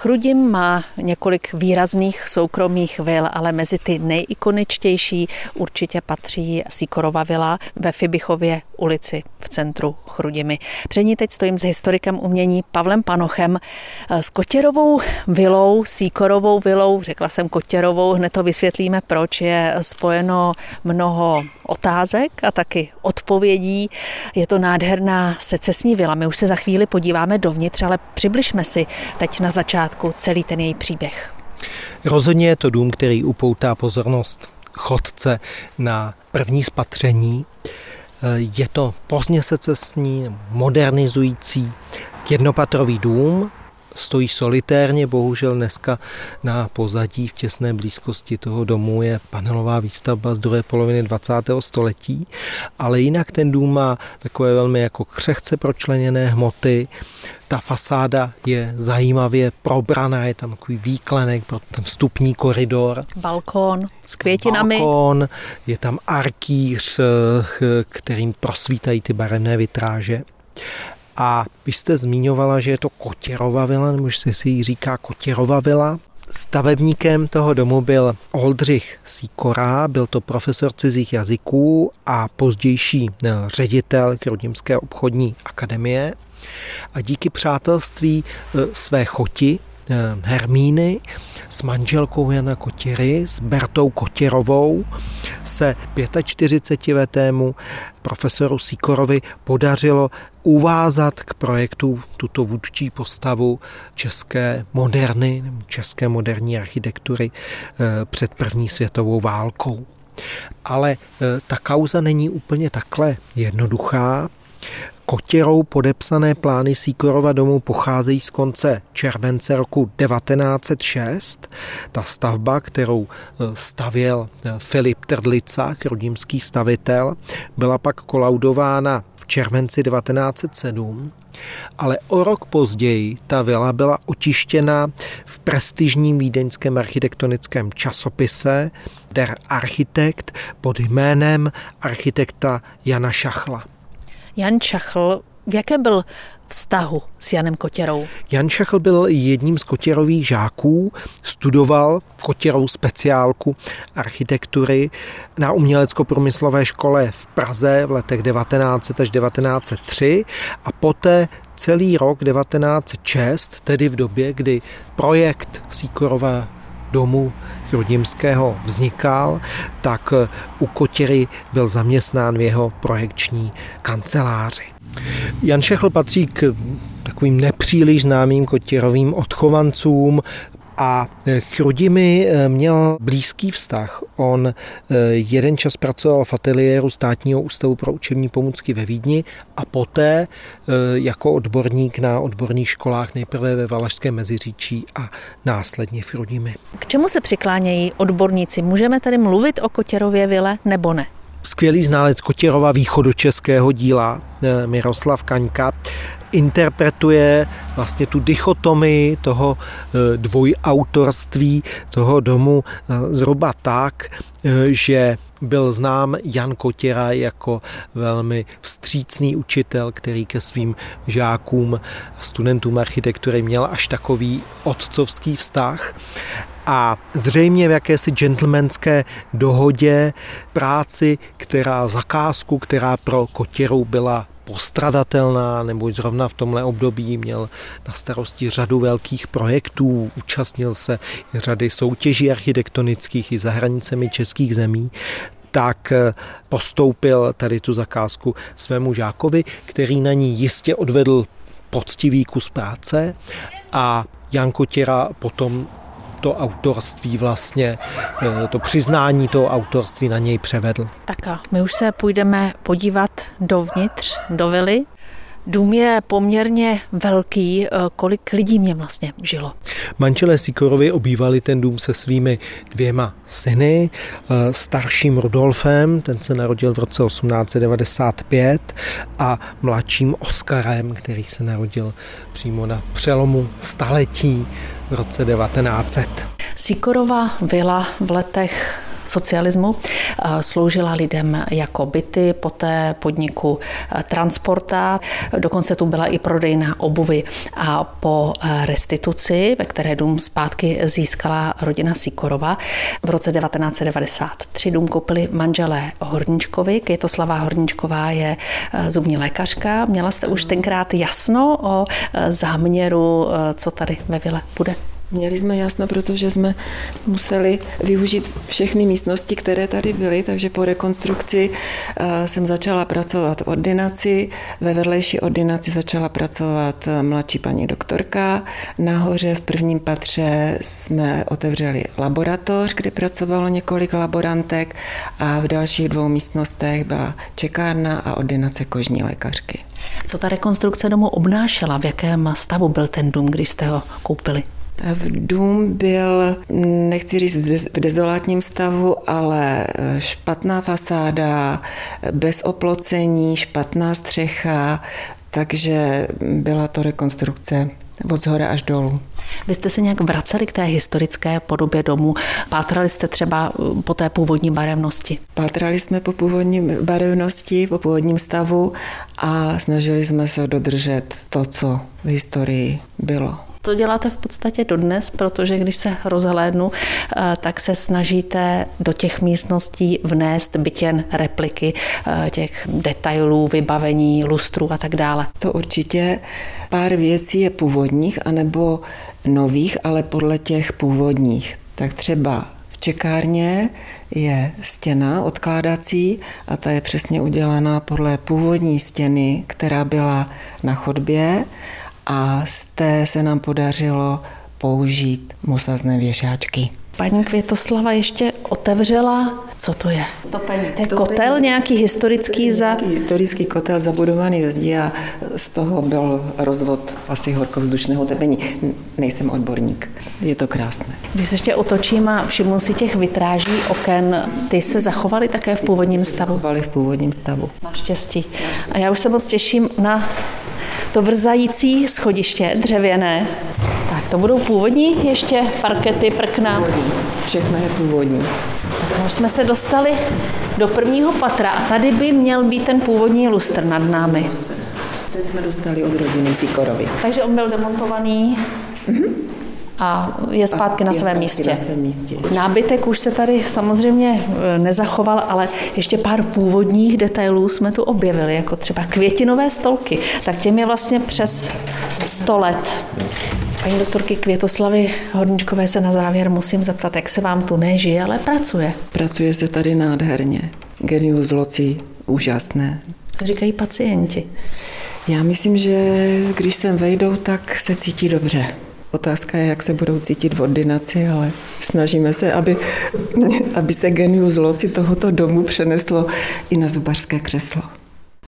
Chrudim má několik výrazných soukromých vil, ale mezi ty nejikoničtější určitě patří Síkorova vila ve Fibichově ulici v centru Chrudimi. Před ní teď stojím s historikem umění Pavlem Panochem s Kotěrovou vilou, Síkorovou vilou, řekla jsem Kotěrovou, hned to vysvětlíme, proč je spojeno mnoho otázek a taky odpovědí. Je to nádherná secesní vila. My už se za chvíli podíváme dovnitř, ale přibližme si teď na začátku celý ten její příběh. Rozhodně je to dům, který upoutá pozornost chodce na první spatření. Je to pozdně secesní, modernizující jednopatrový dům, stojí solitérně, bohužel dneska na pozadí v těsné blízkosti toho domu je panelová výstavba z druhé poloviny 20. století, ale jinak ten dům má takové velmi jako křehce pročleněné hmoty, ta fasáda je zajímavě probraná, je tam takový výklenek pro ten vstupní koridor. Balkón s květinami. Balkón, je tam arkýř, kterým prosvítají ty barevné vitráže. A vy jste zmiňovala, že je to Kotěrova vila, nebo se jí říká Kotěrova vila. Stavebníkem toho domu byl Oldřich Sikora, byl to profesor cizích jazyků a pozdější eh, ředitel Krodimské obchodní akademie. A díky přátelství eh, své choti Hermíny s manželkou Jana Kotěry, s Bertou Kotěrovou, se 45-letému profesoru Sikorovi podařilo uvázat k projektu tuto vůdčí postavu české moderny, české moderní architektury eh, před první světovou válkou. Ale eh, ta kauza není úplně takhle jednoduchá. Kotěrou podepsané plány Síkorova domu pocházejí z konce července roku 1906. Ta stavba, kterou e, stavěl e, Filip Trdlica, rodímský stavitel, byla pak kolaudována v červenci 1907 ale o rok později ta vila byla očištěna v prestižním vídeňském architektonickém časopise Der Architekt pod jménem architekta Jana Šachla. Jan Čachl, v jaké byl vztahu s Janem Kotěrou? Jan Šachl byl jedním z Kotěrových žáků, studoval Kotěrou speciálku architektury na umělecko-průmyslové škole v Praze v letech 1900 až 1903 a poté celý rok 1906, tedy v době, kdy projekt Síkorova domu Chrudimského vznikal, tak u Kotěry byl zaměstnán v jeho projekční kanceláři. Jan Šechl patří k takovým nepříliš známým kotěrovým odchovancům, a Chrudimi eh, měl blízký vztah. On eh, jeden čas pracoval v ateliéru státního ústavu pro učební pomůcky ve Vídni a poté jako odborník na odborných školách nejprve ve Valašském Meziříčí a následně v Chrudimi. K čemu se přiklánějí odborníci? Můžeme tady mluvit o Kotěrově vile nebo ne? skvělý znalec Kotěrova východočeského díla Miroslav Kaňka interpretuje vlastně tu dichotomii toho eh, dvojautorství toho domu eh, zhruba tak, eh, že byl znám Jan Kotěra jako velmi vstřícný učitel, který ke svým žákům a studentům architektury měl až takový otcovský vztah. A zřejmě v jakési gentlemanské dohodě práci, která zakázku, která pro Kotěru byla postradatelná, nebo zrovna v tomhle období měl na starosti řadu velkých projektů, účastnil se řady soutěží architektonických i za hranicemi českých zemí, tak eh, postoupil tady tu zakázku svému žákovi, který na ní jistě odvedl poctivý kus práce. A Jan Kotěra potom to autorství vlastně, eh, to přiznání toho autorství na něj převedl. Tak a my už se půjdeme podívat dovnitř, do vily. Dům je poměrně velký. Eh, kolik lidí mě vlastně žilo? Manželé Sikorovi obývali ten dům se svými dvěma syny, eh, starším Rudolfem, ten se narodil v roce 1895, a mladším Oskarem, který se narodil přímo na přelomu staletí v roce 1900. Sikorova vila v letech socialismu. Sloužila lidem jako byty, poté podniku transporta, dokonce tu byla i prodejná obuvy. A po restituci, ve které dům zpátky získala rodina Sikorova, v roce 1993 dům koupili manželé Horničkovi. Květoslava Horničková je zubní lékařka. Měla jste už tenkrát jasno o záměru, co tady ve vile bude? Měli jsme jasno, protože jsme museli využít všechny místnosti, které tady byly, takže po rekonstrukci eh, jsem začala pracovat v ordinaci. Ve vedlejší ordinaci začala pracovat eh, mladší paní doktorka. Nahoře v prvním patře jsme otevřeli laboratoř, kde pracovalo několik laborantek a v dalších dvou místnostech byla čekárna a ordinace kožní lékařky. Co ta rekonstrukce domu obnášela? V jakém stavu byl ten dům, když jste ho koupili? V dům byl, nechci říct v dezolátním stavu, ale eh, špatná fasáda, bez oplocení, špatná střecha, takže byla to rekonstrukce od zhora až dolů. Vy jste se nějak vraceli k té historické podobě domu? Pátrali jste třeba eh, po té původní barevnosti? Pátrali jsme po původní barevnosti, po původním stavu a snažili jsme se dodržet to, co v historii bylo. To děláte v podstatě dodnes, protože když se rozhlédnu, eh, tak se snažíte do těch místností vnést byt jen repliky eh, těch detailů, vybavení, lustru a tak dále. To určitě pár věcí je původních anebo nových, ale podle těch původních. Tak třeba v čekárně je stěna odkládací a ta je přesně udělaná podle původní stěny, která byla na chodbě a z té se nám podařilo použít musazné věšáčky. Paní Květoslava ještě otevřela, co to je? Topení. To je Topení. kotel nějaký historický za... Nějaký historický kotel zabudovaný ve zdi a z toho byl rozvod asi horkovzdušného tepení. Nejsem odborník. Je to krásné. Když se ještě otočím a všimnu si těch vitráží oken, ty se zachovaly také v původním stavu? Zachovaly v původním stavu. Naštěstí. A já už se moc těším na to vrzající schodiště dřevěné. Tak to budou původní ještě parkety, prkna. Všechno je původní. Tak už jsme se dostali do prvního patra a tady by měl být ten původní lustr nad námi. Ten jsme dostali od rodiny Sikorovi. Takže on byl demontovaný. Mm-hmm a je zpátky, a na, je svém místě. na svém místě. Nábytek už se tady samozřejmě e, nezachoval, ale ještě pár původních detailů jsme tu objevili, jako třeba květinové stolky. Tak těm je vlastně přes 100 let. Paní doktorky Květoslavy Horničkové se na závěr musím zeptat, jak se vám tu nežije, ale pracuje. Pracuje se tady nádherně. Genius loci, úžasné. Co říkají pacienti? Já myslím, že když sem vejdou, tak se cítí dobře. Otázka je, jak se budou cítit v ordinaci, ale snažíme se, aby, aby se genius loci tohoto domu přeneslo i na zubařské křeslo.